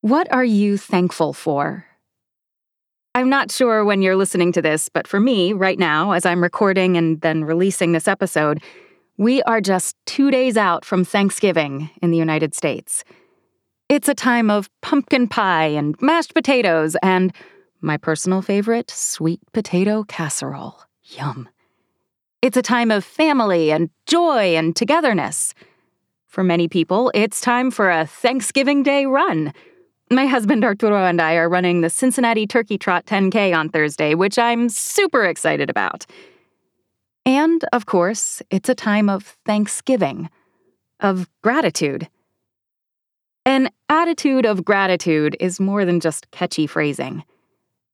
What are you thankful for? I'm not sure when you're listening to this, but for me, right now, as I'm recording and then releasing this episode, we are just two days out from Thanksgiving in the United States. It's a time of pumpkin pie and mashed potatoes and my personal favorite, sweet potato casserole. Yum. It's a time of family and joy and togetherness. For many people, it's time for a Thanksgiving Day run. My husband Arturo and I are running the Cincinnati Turkey Trot 10K on Thursday, which I'm super excited about. And, of course, it's a time of thanksgiving, of gratitude. An attitude of gratitude is more than just catchy phrasing.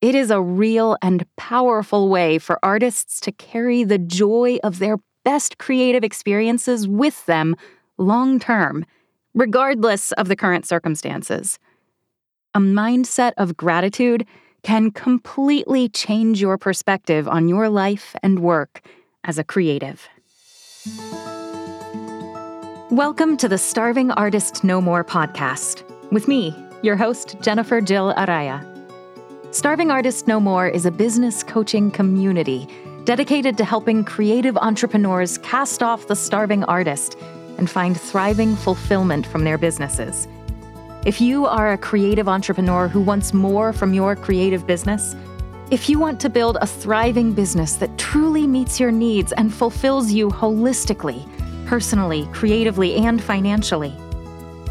It is a real and powerful way for artists to carry the joy of their best creative experiences with them long term, regardless of the current circumstances. A mindset of gratitude can completely change your perspective on your life and work as a creative. Welcome to the Starving Artist No More podcast with me, your host, Jennifer Jill Araya. Starving Artist No More is a business coaching community dedicated to helping creative entrepreneurs cast off the starving artist and find thriving fulfillment from their businesses. If you are a creative entrepreneur who wants more from your creative business, if you want to build a thriving business that truly meets your needs and fulfills you holistically, personally, creatively, and financially,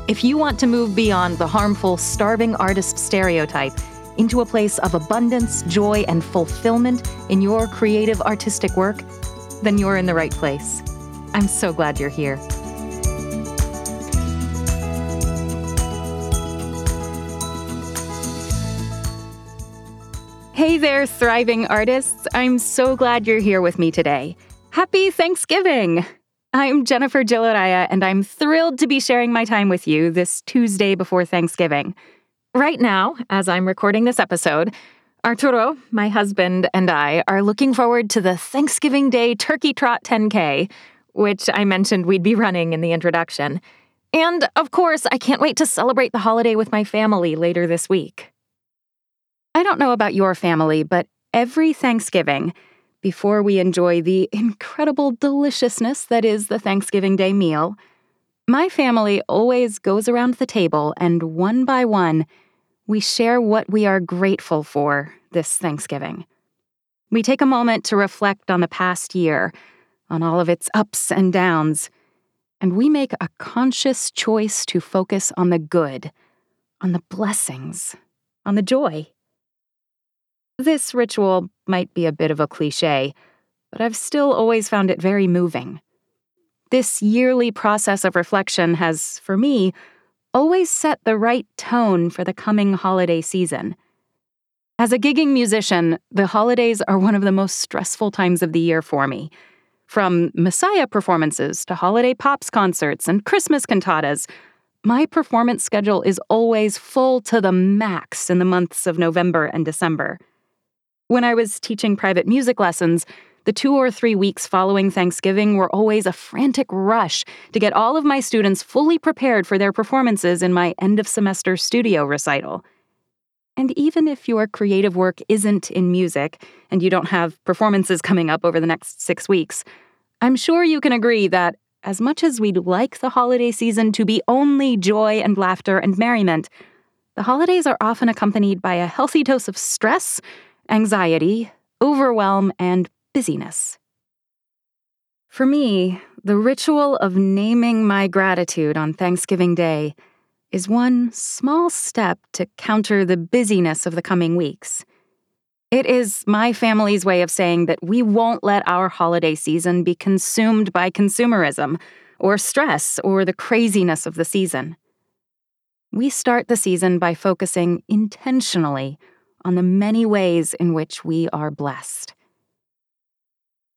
if you want to move beyond the harmful starving artist stereotype into a place of abundance, joy, and fulfillment in your creative artistic work, then you're in the right place. I'm so glad you're here. Hey there, thriving artists. I'm so glad you're here with me today. Happy Thanksgiving! I'm Jennifer Jill Araya, and I'm thrilled to be sharing my time with you this Tuesday before Thanksgiving. Right now, as I'm recording this episode, Arturo, my husband, and I are looking forward to the Thanksgiving Day Turkey Trot 10K, which I mentioned we'd be running in the introduction. And of course, I can't wait to celebrate the holiday with my family later this week. I don't know about your family, but every Thanksgiving, before we enjoy the incredible deliciousness that is the Thanksgiving Day meal, my family always goes around the table and one by one we share what we are grateful for this Thanksgiving. We take a moment to reflect on the past year, on all of its ups and downs, and we make a conscious choice to focus on the good, on the blessings, on the joy. This ritual might be a bit of a cliche, but I've still always found it very moving. This yearly process of reflection has, for me, always set the right tone for the coming holiday season. As a gigging musician, the holidays are one of the most stressful times of the year for me. From Messiah performances to holiday pops concerts and Christmas cantatas, my performance schedule is always full to the max in the months of November and December. When I was teaching private music lessons, the two or three weeks following Thanksgiving were always a frantic rush to get all of my students fully prepared for their performances in my end of semester studio recital. And even if your creative work isn't in music and you don't have performances coming up over the next six weeks, I'm sure you can agree that as much as we'd like the holiday season to be only joy and laughter and merriment, the holidays are often accompanied by a healthy dose of stress, anxiety, overwhelm, and busyness. For me, the ritual of naming my gratitude on Thanksgiving Day is one small step to counter the busyness of the coming weeks. It is my family's way of saying that we won't let our holiday season be consumed by consumerism or stress or the craziness of the season. We start the season by focusing intentionally on the many ways in which we are blessed.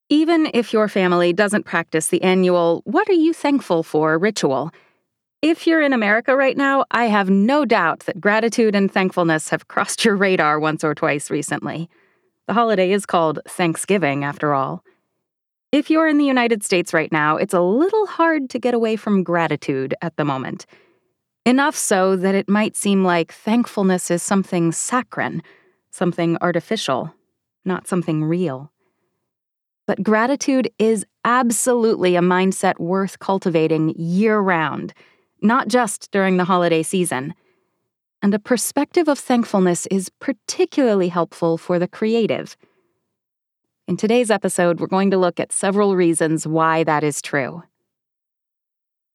Even if your family doesn't practice the annual What Are You Thankful For ritual, if you're in America right now, I have no doubt that gratitude and thankfulness have crossed your radar once or twice recently. The holiday is called Thanksgiving, after all. If you're in the United States right now, it's a little hard to get away from gratitude at the moment. Enough so that it might seem like thankfulness is something saccharine, something artificial, not something real. But gratitude is absolutely a mindset worth cultivating year round, not just during the holiday season. And a perspective of thankfulness is particularly helpful for the creative. In today's episode, we're going to look at several reasons why that is true.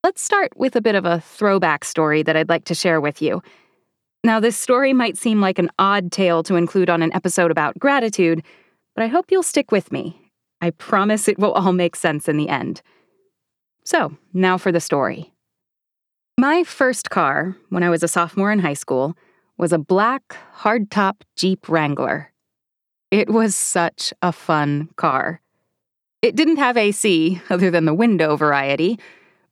Let's start with a bit of a throwback story that I'd like to share with you. Now, this story might seem like an odd tale to include on an episode about gratitude, but I hope you'll stick with me. I promise it will all make sense in the end. So, now for the story. My first car, when I was a sophomore in high school, was a black, hardtop Jeep Wrangler. It was such a fun car. It didn't have AC, other than the window variety,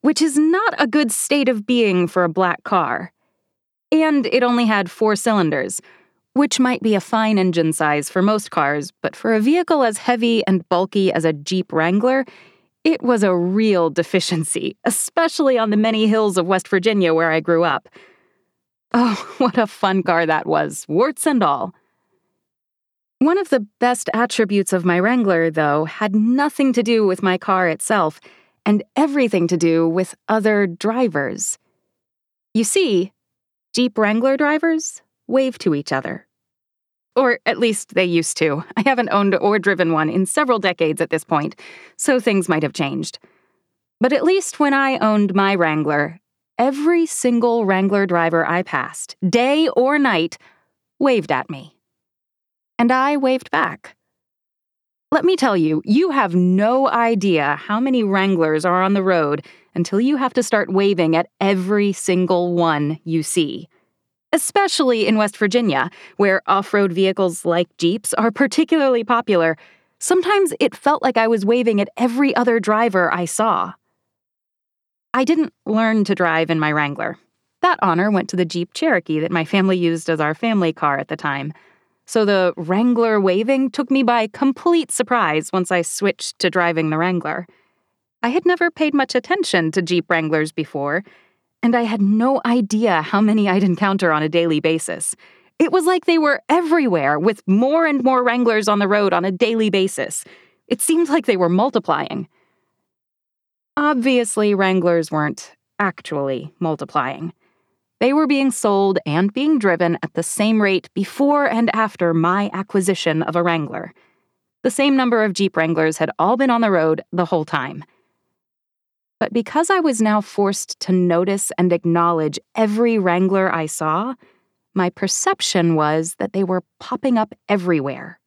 which is not a good state of being for a black car. And it only had four cylinders, which might be a fine engine size for most cars, but for a vehicle as heavy and bulky as a Jeep Wrangler, it was a real deficiency, especially on the many hills of West Virginia where I grew up. Oh, what a fun car that was, warts and all. One of the best attributes of my Wrangler, though, had nothing to do with my car itself and everything to do with other drivers. You see, Jeep Wrangler drivers wave to each other. Or at least they used to. I haven't owned or driven one in several decades at this point, so things might have changed. But at least when I owned my Wrangler, every single Wrangler driver I passed, day or night, waved at me. And I waved back. Let me tell you, you have no idea how many Wranglers are on the road until you have to start waving at every single one you see especially in West Virginia, where off road vehicles like Jeeps are particularly popular. Sometimes it felt like I was waving at every other driver I saw. I didn't learn to drive in my Wrangler. That honor went to the Jeep Cherokee that my family used as our family car at the time. So the Wrangler waving took me by complete surprise once I switched to driving the Wrangler. I had never paid much attention to Jeep Wranglers before, and I had no idea how many I'd encounter on a daily basis. It was like they were everywhere, with more and more Wranglers on the road on a daily basis. It seemed like they were multiplying. Obviously, Wranglers weren't actually multiplying. They were being sold and being driven at the same rate before and after my acquisition of a Wrangler. The same number of Jeep Wranglers had all been on the road the whole time. But because I was now forced to notice and acknowledge every Wrangler I saw, my perception was that they were popping up everywhere.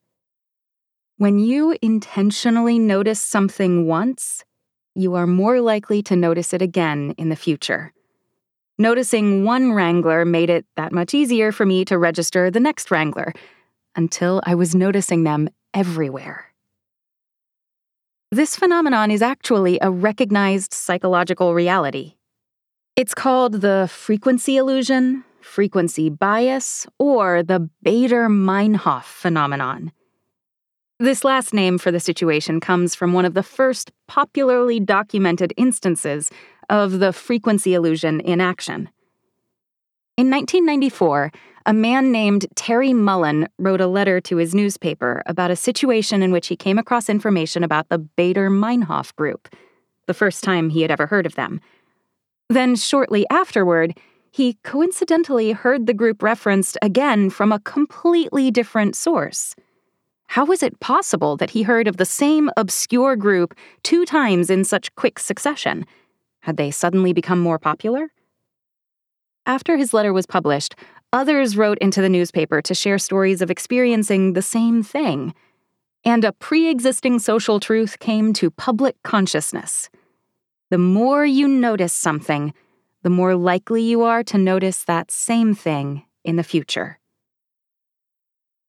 When you intentionally notice something once, you are more likely to notice it again in the future. Noticing one Wrangler made it that much easier for me to register the next Wrangler until I was noticing them everywhere. This phenomenon is actually a recognized psychological reality. It's called the frequency illusion, frequency bias, or the Baader Meinhof phenomenon. This last name for the situation comes from one of the first popularly documented instances of the frequency illusion in action. In 1994, a man named Terry Mullen wrote a letter to his newspaper about a situation in which he came across information about the Baader Meinhof group, the first time he had ever heard of them. Then, shortly afterward, he coincidentally heard the group referenced again from a completely different source. How was it possible that he heard of the same obscure group two times in such quick succession? Had they suddenly become more popular? After his letter was published, Others wrote into the newspaper to share stories of experiencing the same thing. And a pre existing social truth came to public consciousness. The more you notice something, the more likely you are to notice that same thing in the future.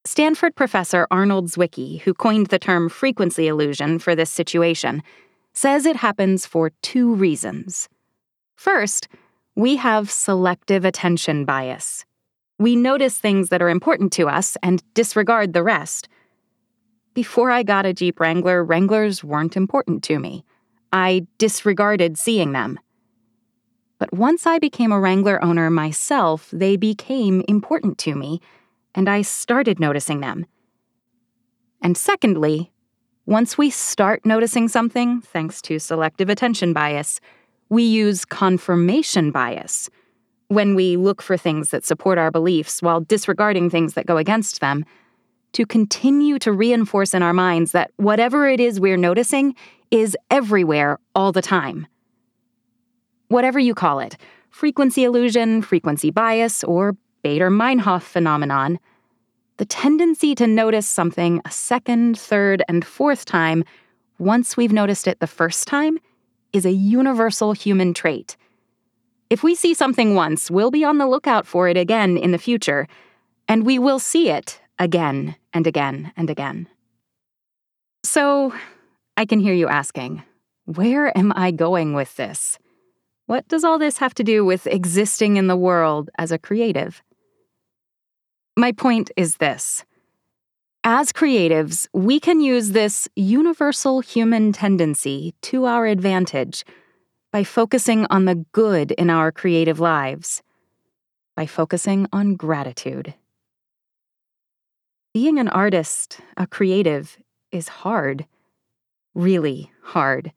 Stanford professor Arnold Zwicky, who coined the term frequency illusion for this situation, says it happens for two reasons. First, we have selective attention bias. We notice things that are important to us and disregard the rest. Before I got a Jeep Wrangler, Wranglers weren't important to me. I disregarded seeing them. But once I became a Wrangler owner myself, they became important to me, and I started noticing them. And secondly, once we start noticing something, thanks to selective attention bias, we use confirmation bias. When we look for things that support our beliefs while disregarding things that go against them, to continue to reinforce in our minds that whatever it is we're noticing is everywhere all the time. Whatever you call it frequency illusion, frequency bias, or Baader Meinhof phenomenon the tendency to notice something a second, third, and fourth time once we've noticed it the first time is a universal human trait. If we see something once, we'll be on the lookout for it again in the future, and we will see it again and again and again. So, I can hear you asking, where am I going with this? What does all this have to do with existing in the world as a creative? My point is this. As creatives, we can use this universal human tendency to our advantage by focusing on the good in our creative lives, by focusing on gratitude. Being an artist, a creative, is hard. Really hard.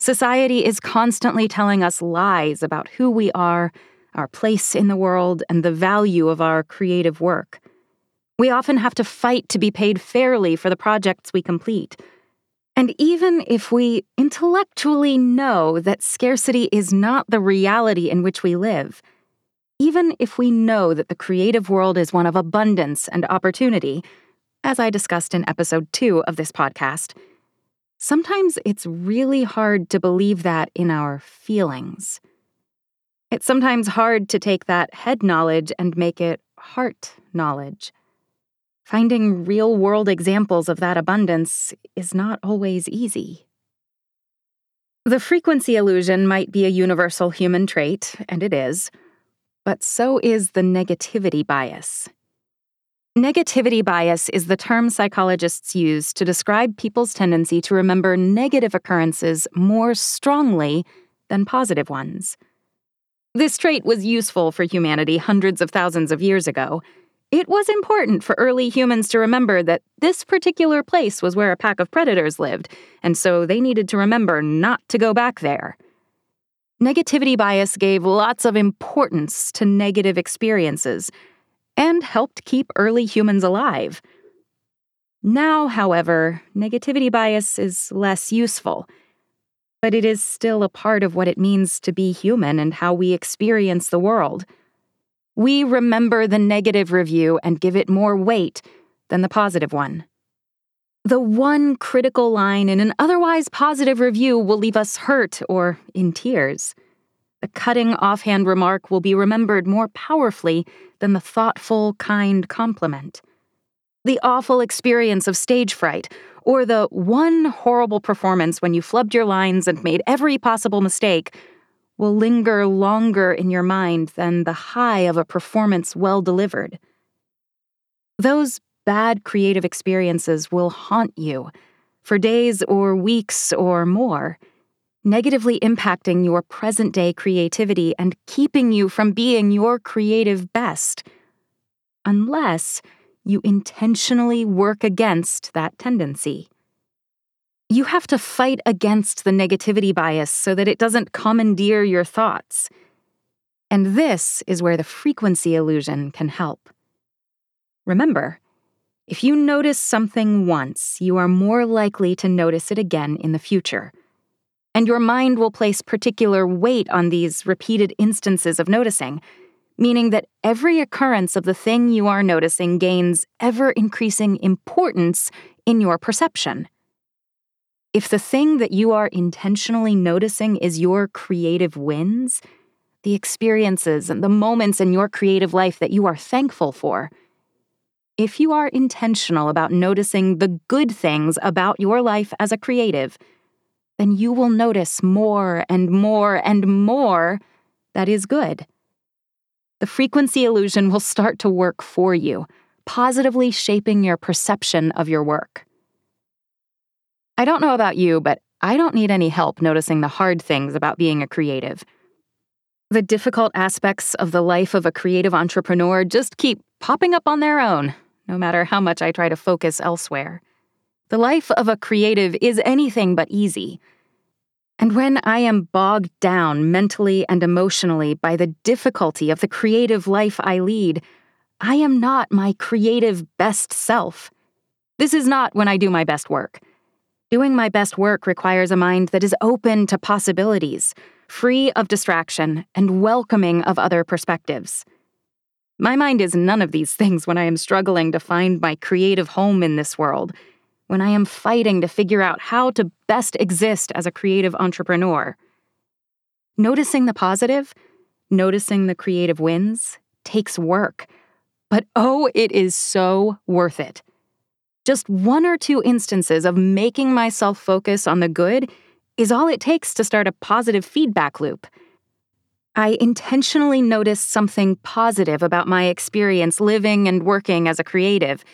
Society is constantly telling us lies about who we are our place in the world, and the value of our creative work. We often have to fight to be paid fairly for the projects we complete. And even if we intellectually know that scarcity is not the reality in which we live, even if we know that the creative world is one of abundance and opportunity, as I discussed in episode two of this podcast, sometimes it's really hard to believe that in our feelings. It's sometimes hard to take that head knowledge and make it heart knowledge. Finding real world examples of that abundance is not always easy. The frequency illusion might be a universal human trait, and it is, but so is the negativity bias. Negativity bias is the term psychologists use to describe people's tendency to remember negative occurrences more strongly than positive ones. This trait was useful for humanity hundreds of thousands of years ago. It was important for early humans to remember that this particular place was where a pack of predators lived, and so they needed to remember not to go back there. Negativity bias gave lots of importance to negative experiences and helped keep early humans alive. Now, however, negativity bias is less useful but it is still a part of what it means to be human and how we experience the world. We remember the negative review and give it more weight than the positive one. The one critical line in an otherwise positive review will leave us hurt or in tears. The cutting offhand remark will be remembered more powerfully than the thoughtful, kind compliment. The awful experience of stage fright or the one horrible performance when you flubbed your lines and made every possible mistake will linger longer in your mind than the high of a performance well delivered. Those bad creative experiences will haunt you for days or weeks or more, negatively impacting your present day creativity and keeping you from being your creative best. Unless you intentionally work against that tendency. You have to fight against the negativity bias so that it doesn't commandeer your thoughts. And this is where the frequency illusion can help. Remember, if you notice something once, you are more likely to notice it again in the future. And your mind will place particular weight on these repeated instances of noticing meaning that every occurrence of the thing you are noticing gains ever increasing importance in your perception. If the thing that you are intentionally noticing is your creative wins, the experiences and the moments in your creative life that you are thankful for, if you are intentional about noticing the good things about your life as a creative, then you will notice more and more and more that is good the frequency illusion will start to work for you, positively shaping your perception of your work. I don't know about you, but I don't need any help noticing the hard things about being a creative. The difficult aspects of the life of a creative entrepreneur just keep popping up on their own, no matter how much I try to focus elsewhere. The life of a creative is anything but easy. And when I am bogged down mentally and emotionally by the difficulty of the creative life I lead, I am not my creative best self. This is not when I do my best work. Doing my best work requires a mind that is open to possibilities, free of distraction, and welcoming of other perspectives. My mind is none of these things when I am struggling to find my creative home in this world, when I am fighting to figure out how to best exist as a creative entrepreneur. Noticing the positive, noticing the creative wins, takes work. But oh, it is so worth it. Just one or two instances of making myself focus on the good is all it takes to start a positive feedback loop. I intentionally notice something positive about my experience living and working as a creative,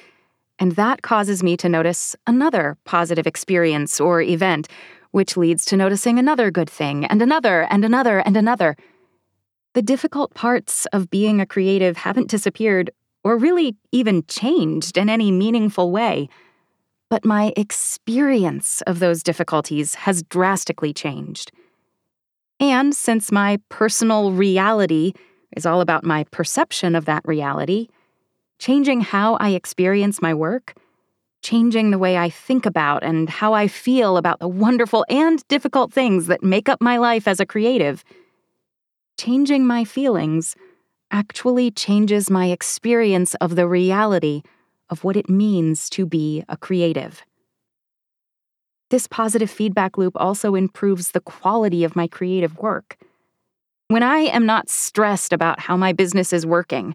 and that causes me to notice another positive experience or event, which leads to noticing another good thing, and another, and another, and another. The difficult parts of being a creative haven't disappeared or really even changed in any meaningful way. But my experience of those difficulties has drastically changed. And since my personal reality is all about my perception of that reality, changing how I experience my work, changing the way I think about and how I feel about the wonderful and difficult things that make up my life as a creative, changing my feelings actually changes my experience of the reality of what it means to be a creative. This positive feedback loop also improves the quality of my creative work. When I am not stressed about how my business is working,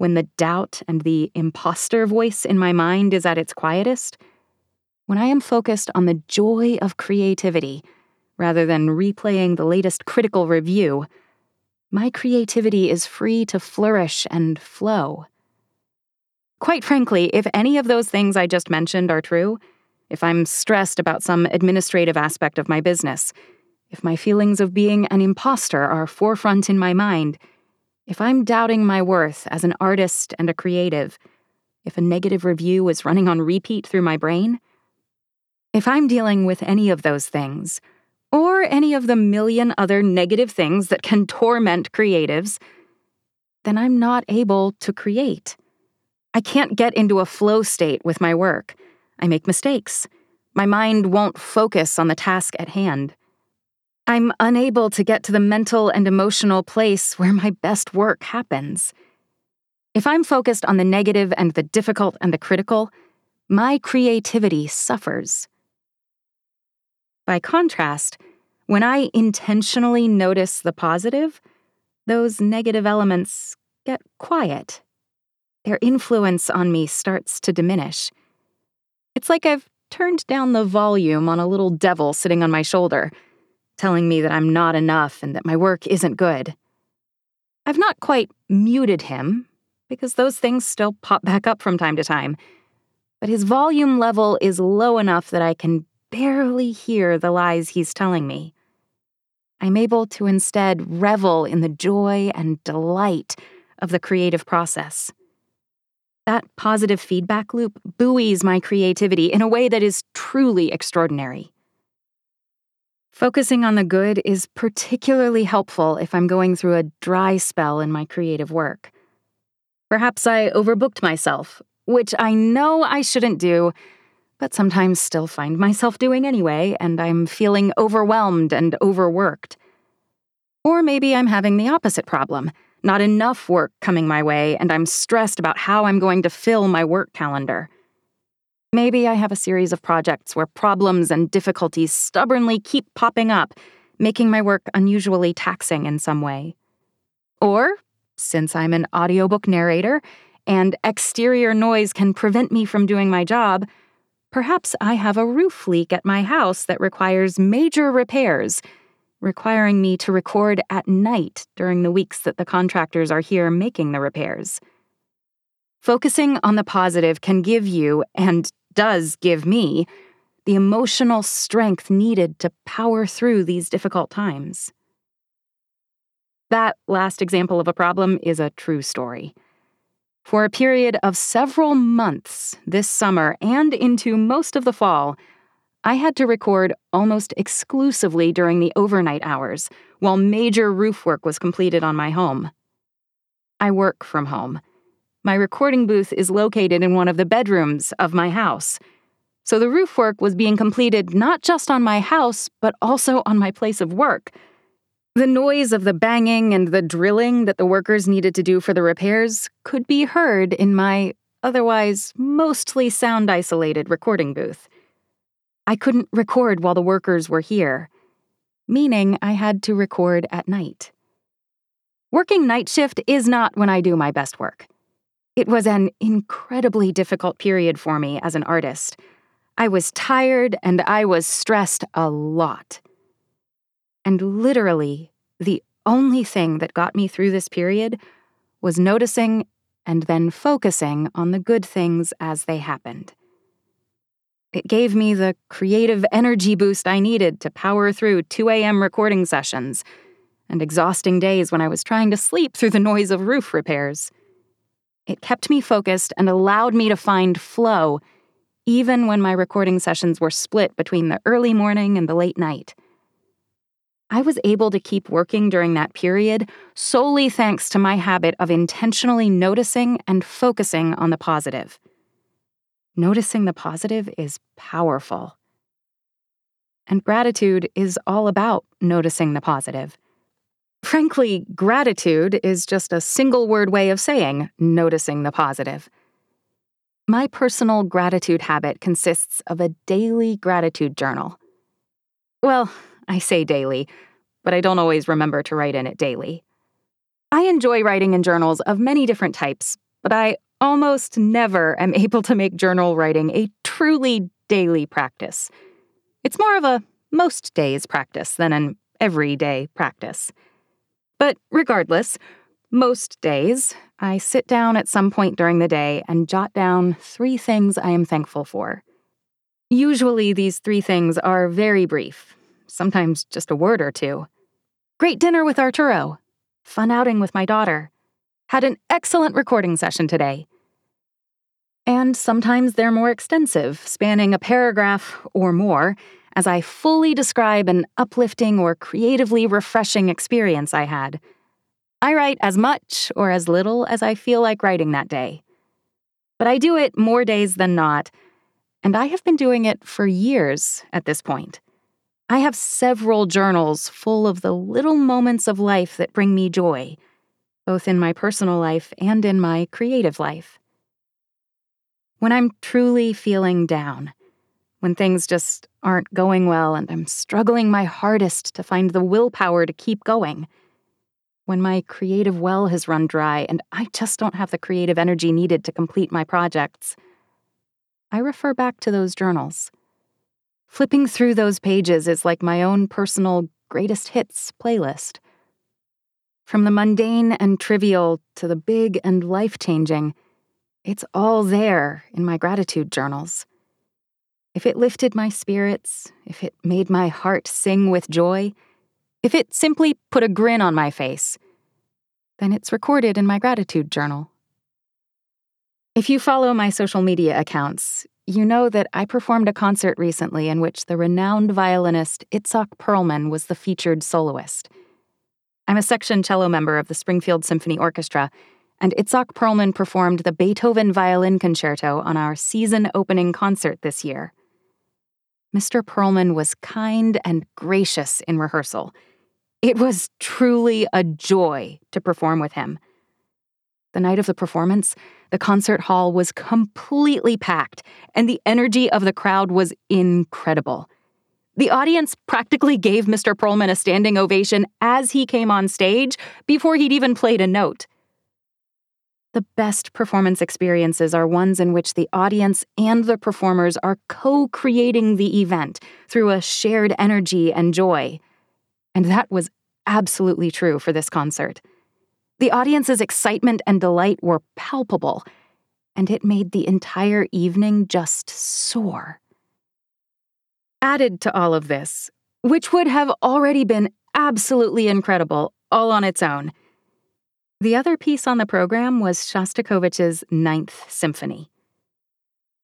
when the doubt and the imposter voice in my mind is at its quietest, when I am focused on the joy of creativity rather than replaying the latest critical review, my creativity is free to flourish and flow. Quite frankly, if any of those things I just mentioned are true, if I'm stressed about some administrative aspect of my business, if my feelings of being an imposter are forefront in my mind, if I'm doubting my worth as an artist and a creative, if a negative review is running on repeat through my brain, if I'm dealing with any of those things, or any of the million other negative things that can torment creatives, then I'm not able to create. I can't get into a flow state with my work. I make mistakes. My mind won't focus on the task at hand. I'm unable to get to the mental and emotional place where my best work happens. If I'm focused on the negative and the difficult and the critical, my creativity suffers. By contrast, when I intentionally notice the positive, those negative elements get quiet. Their influence on me starts to diminish. It's like I've turned down the volume on a little devil sitting on my shoulder, telling me that I'm not enough and that my work isn't good. I've not quite muted him, because those things still pop back up from time to time, but his volume level is low enough that I can barely hear the lies he's telling me. I'm able to instead revel in the joy and delight of the creative process. That positive feedback loop buoys my creativity in a way that is truly extraordinary. Focusing on the good is particularly helpful if I'm going through a dry spell in my creative work. Perhaps I overbooked myself, which I know I shouldn't do but sometimes still find myself doing anyway, and I'm feeling overwhelmed and overworked. Or maybe I'm having the opposite problem not enough work coming my way, and I'm stressed about how I'm going to fill my work calendar. Maybe I have a series of projects where problems and difficulties stubbornly keep popping up, making my work unusually taxing in some way. Or, since I'm an audiobook narrator and exterior noise can prevent me from doing my job, Perhaps I have a roof leak at my house that requires major repairs, requiring me to record at night during the weeks that the contractors are here making the repairs. Focusing on the positive can give you, and does give me, the emotional strength needed to power through these difficult times. That last example of a problem is a true story. For a period of several months this summer and into most of the fall, I had to record almost exclusively during the overnight hours while major roof work was completed on my home. I work from home. My recording booth is located in one of the bedrooms of my house. So the roof work was being completed not just on my house, but also on my place of work. The noise of the banging and the drilling that the workers needed to do for the repairs could be heard in my otherwise mostly sound isolated recording booth. I couldn't record while the workers were here, meaning I had to record at night. Working night shift is not when I do my best work. It was an incredibly difficult period for me as an artist. I was tired and I was stressed a lot. And literally, the only thing that got me through this period was noticing and then focusing on the good things as they happened. It gave me the creative energy boost I needed to power through 2 a.m. recording sessions and exhausting days when I was trying to sleep through the noise of roof repairs. It kept me focused and allowed me to find flow, even when my recording sessions were split between the early morning and the late night. I was able to keep working during that period solely thanks to my habit of intentionally noticing and focusing on the positive. Noticing the positive is powerful. And gratitude is all about noticing the positive. Frankly, gratitude is just a single word way of saying noticing the positive. My personal gratitude habit consists of a daily gratitude journal. Well, I say daily, but I don't always remember to write in it daily. I enjoy writing in journals of many different types, but I almost never am able to make journal writing a truly daily practice. It's more of a most days practice than an everyday practice. But regardless, most days, I sit down at some point during the day and jot down three things I am thankful for. Usually, these three things are very brief, sometimes just a word or two. Great dinner with Arturo. Fun outing with my daughter. Had an excellent recording session today. And sometimes they're more extensive, spanning a paragraph or more, as I fully describe an uplifting or creatively refreshing experience I had. I write as much or as little as I feel like writing that day. But I do it more days than not, and I have been doing it for years at this point. I have several journals full of the little moments of life that bring me joy, both in my personal life and in my creative life. When I'm truly feeling down, when things just aren't going well and I'm struggling my hardest to find the willpower to keep going, when my creative well has run dry and I just don't have the creative energy needed to complete my projects, I refer back to those journals. Flipping through those pages is like my own personal greatest hits playlist. From the mundane and trivial to the big and life changing, it's all there in my gratitude journals. If it lifted my spirits, if it made my heart sing with joy, if it simply put a grin on my face, then it's recorded in my gratitude journal. If you follow my social media accounts, you know that I performed a concert recently in which the renowned violinist Itzhak Perlman was the featured soloist. I'm a section cello member of the Springfield Symphony Orchestra, and Itzhak Perlman performed the Beethoven Violin Concerto on our season opening concert this year. Mr. Perlman was kind and gracious in rehearsal. It was truly a joy to perform with him. The night of the performance, the concert hall was completely packed, and the energy of the crowd was incredible. The audience practically gave Mr. Perlman a standing ovation as he came on stage before he'd even played a note. The best performance experiences are ones in which the audience and the performers are co creating the event through a shared energy and joy. And that was absolutely true for this concert. The audience's excitement and delight were palpable, and it made the entire evening just soar. Added to all of this, which would have already been absolutely incredible all on its own. The other piece on the program was Shostakovich's Ninth Symphony.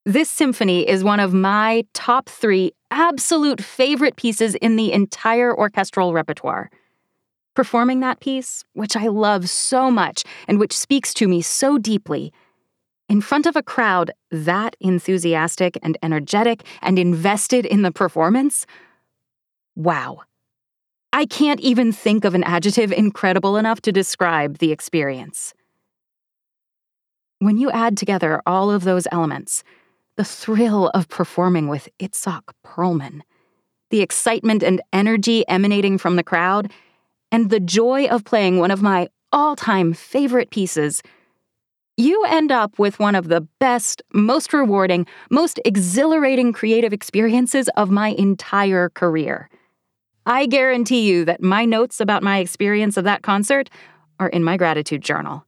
This symphony is one of my top three absolute favorite pieces in the entire orchestral repertoire. Performing that piece, which I love so much and which speaks to me so deeply, in front of a crowd that enthusiastic and energetic and invested in the performance, wow. I can't even think of an adjective incredible enough to describe the experience. When you add together all of those elements, the thrill of performing with Itzhak Perlman, the excitement and energy emanating from the crowd, and the joy of playing one of my all time favorite pieces, you end up with one of the best, most rewarding, most exhilarating creative experiences of my entire career. I guarantee you that my notes about my experience of that concert are in my gratitude journal.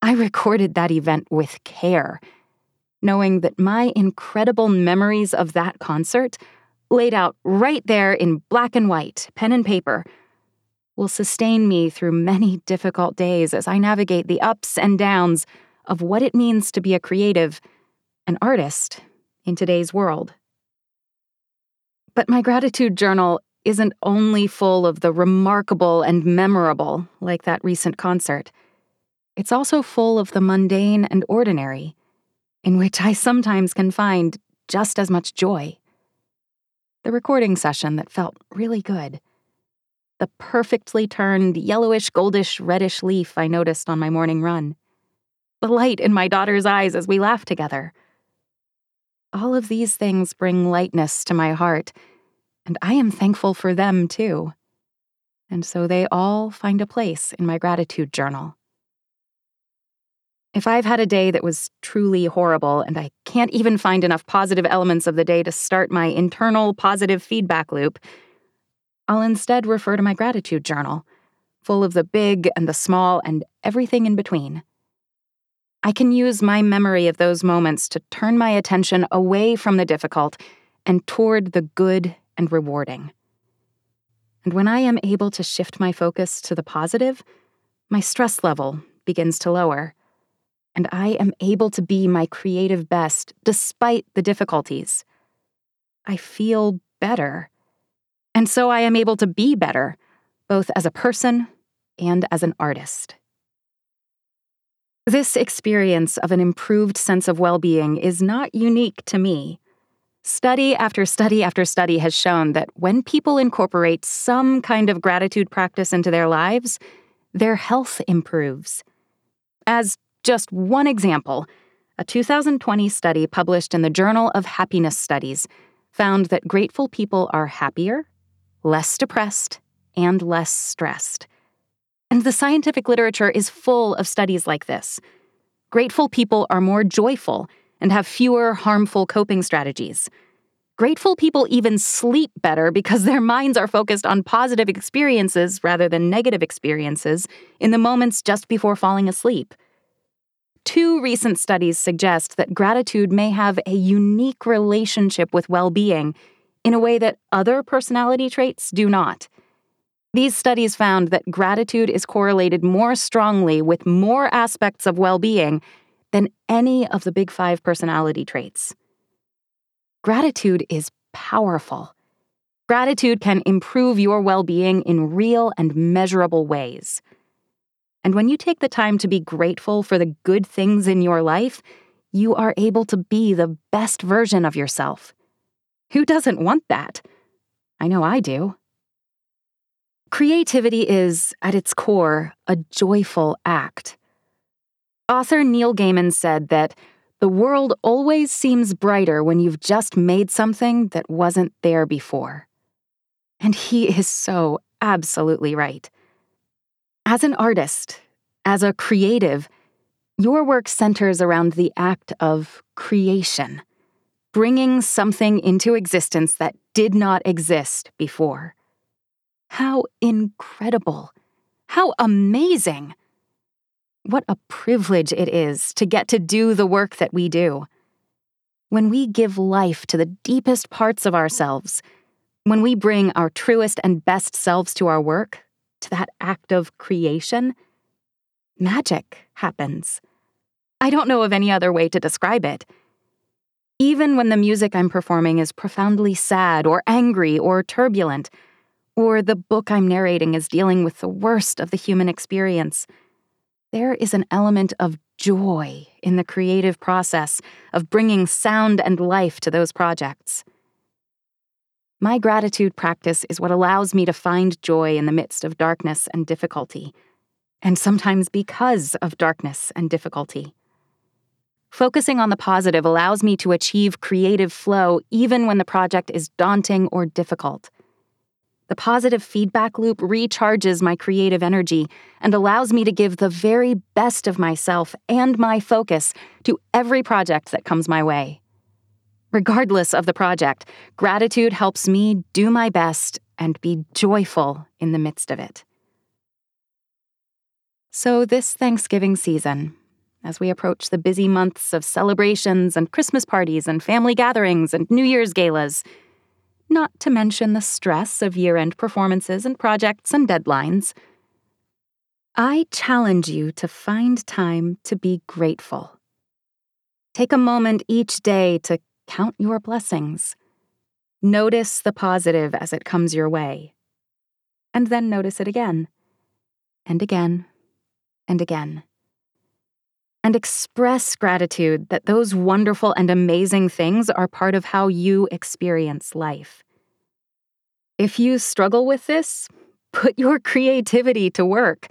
I recorded that event with care, knowing that my incredible memories of that concert, laid out right there in black and white, pen and paper, will sustain me through many difficult days as I navigate the ups and downs of what it means to be a creative, an artist, in today's world. But my gratitude journal isn't only full of the remarkable and memorable, like that recent concert. It's also full of the mundane and ordinary, in which I sometimes can find just as much joy. The recording session that felt really good. The perfectly turned yellowish, goldish, reddish leaf I noticed on my morning run. The light in my daughter's eyes as we laughed together. All of these things bring lightness to my heart and I am thankful for them too. And so they all find a place in my gratitude journal. If I've had a day that was truly horrible and I can't even find enough positive elements of the day to start my internal positive feedback loop, I'll instead refer to my gratitude journal, full of the big and the small and everything in between. I can use my memory of those moments to turn my attention away from the difficult and toward the good and rewarding. And when I am able to shift my focus to the positive, my stress level begins to lower, and I am able to be my creative best despite the difficulties. I feel better. And so I am able to be better, both as a person and as an artist. This experience of an improved sense of well being is not unique to me. Study after study after study has shown that when people incorporate some kind of gratitude practice into their lives, their health improves. As just one example, a 2020 study published in the Journal of Happiness Studies found that grateful people are happier, less depressed, and less stressed. And the scientific literature is full of studies like this. Grateful people are more joyful and have fewer harmful coping strategies. Grateful people even sleep better because their minds are focused on positive experiences rather than negative experiences in the moments just before falling asleep. Two recent studies suggest that gratitude may have a unique relationship with well being in a way that other personality traits do not. These studies found that gratitude is correlated more strongly with more aspects of well being than any of the big five personality traits. Gratitude is powerful. Gratitude can improve your well being in real and measurable ways. And when you take the time to be grateful for the good things in your life, you are able to be the best version of yourself. Who doesn't want that? I know I do. Creativity is, at its core, a joyful act. Author Neil Gaiman said that the world always seems brighter when you've just made something that wasn't there before. And he is so absolutely right. As an artist, as a creative, your work centers around the act of creation, bringing something into existence that did not exist before. How incredible! How amazing! What a privilege it is to get to do the work that we do. When we give life to the deepest parts of ourselves, when we bring our truest and best selves to our work, to that act of creation, magic happens. I don't know of any other way to describe it. Even when the music I'm performing is profoundly sad or angry or turbulent, or the book I'm narrating is dealing with the worst of the human experience, there is an element of joy in the creative process of bringing sound and life to those projects. My gratitude practice is what allows me to find joy in the midst of darkness and difficulty, and sometimes because of darkness and difficulty. Focusing on the positive allows me to achieve creative flow even when the project is daunting or difficult. The positive feedback loop recharges my creative energy and allows me to give the very best of myself and my focus to every project that comes my way. Regardless of the project, gratitude helps me do my best and be joyful in the midst of it. So, this Thanksgiving season, as we approach the busy months of celebrations and Christmas parties and family gatherings and New Year's galas, not to mention the stress of year end performances and projects and deadlines, I challenge you to find time to be grateful. Take a moment each day to Count your blessings. Notice the positive as it comes your way. And then notice it again, and again, and again. And express gratitude that those wonderful and amazing things are part of how you experience life. If you struggle with this, put your creativity to work.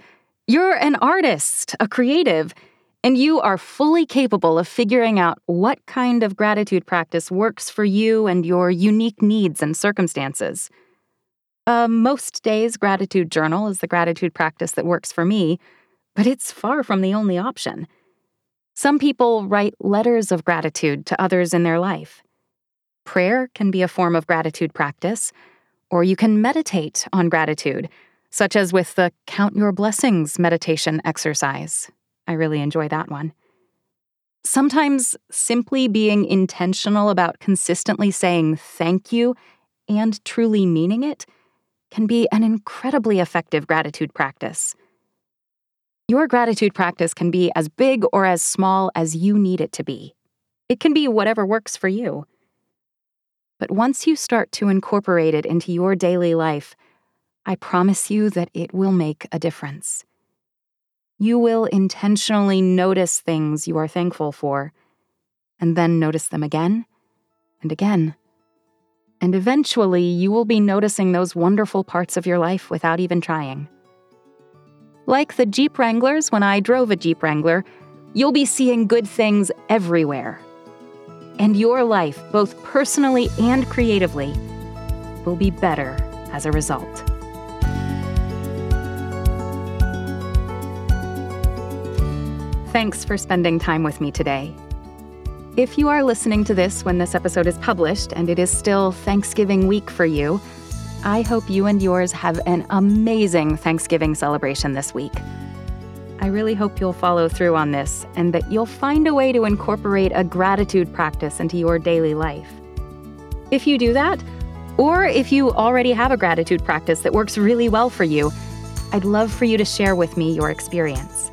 You're an artist, a creative and you are fully capable of figuring out what kind of gratitude practice works for you and your unique needs and circumstances. Uh, most days, gratitude journal is the gratitude practice that works for me, but it's far from the only option. Some people write letters of gratitude to others in their life. Prayer can be a form of gratitude practice, or you can meditate on gratitude, such as with the Count Your Blessings meditation exercise. I really enjoy that one. Sometimes simply being intentional about consistently saying thank you and truly meaning it can be an incredibly effective gratitude practice. Your gratitude practice can be as big or as small as you need it to be. It can be whatever works for you. But once you start to incorporate it into your daily life, I promise you that it will make a difference you will intentionally notice things you are thankful for, and then notice them again and again. And eventually, you will be noticing those wonderful parts of your life without even trying. Like the Jeep Wranglers when I drove a Jeep Wrangler, you'll be seeing good things everywhere. And your life, both personally and creatively, will be better as a result. Thanks for spending time with me today. If you are listening to this when this episode is published and it is still Thanksgiving week for you, I hope you and yours have an amazing Thanksgiving celebration this week. I really hope you'll follow through on this and that you'll find a way to incorporate a gratitude practice into your daily life. If you do that, or if you already have a gratitude practice that works really well for you, I'd love for you to share with me your experience.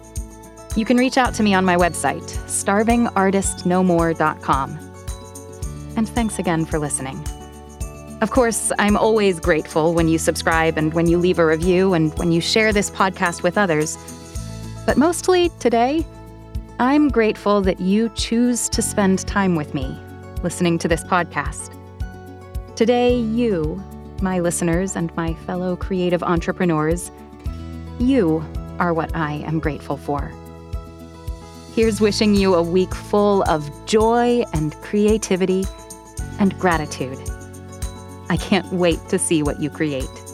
You can reach out to me on my website, starvingartistnomore.com. And thanks again for listening. Of course, I'm always grateful when you subscribe and when you leave a review and when you share this podcast with others. But mostly today, I'm grateful that you choose to spend time with me listening to this podcast. Today, you, my listeners and my fellow creative entrepreneurs, you are what I am grateful for. Here's wishing you a week full of joy and creativity and gratitude. I can't wait to see what you create.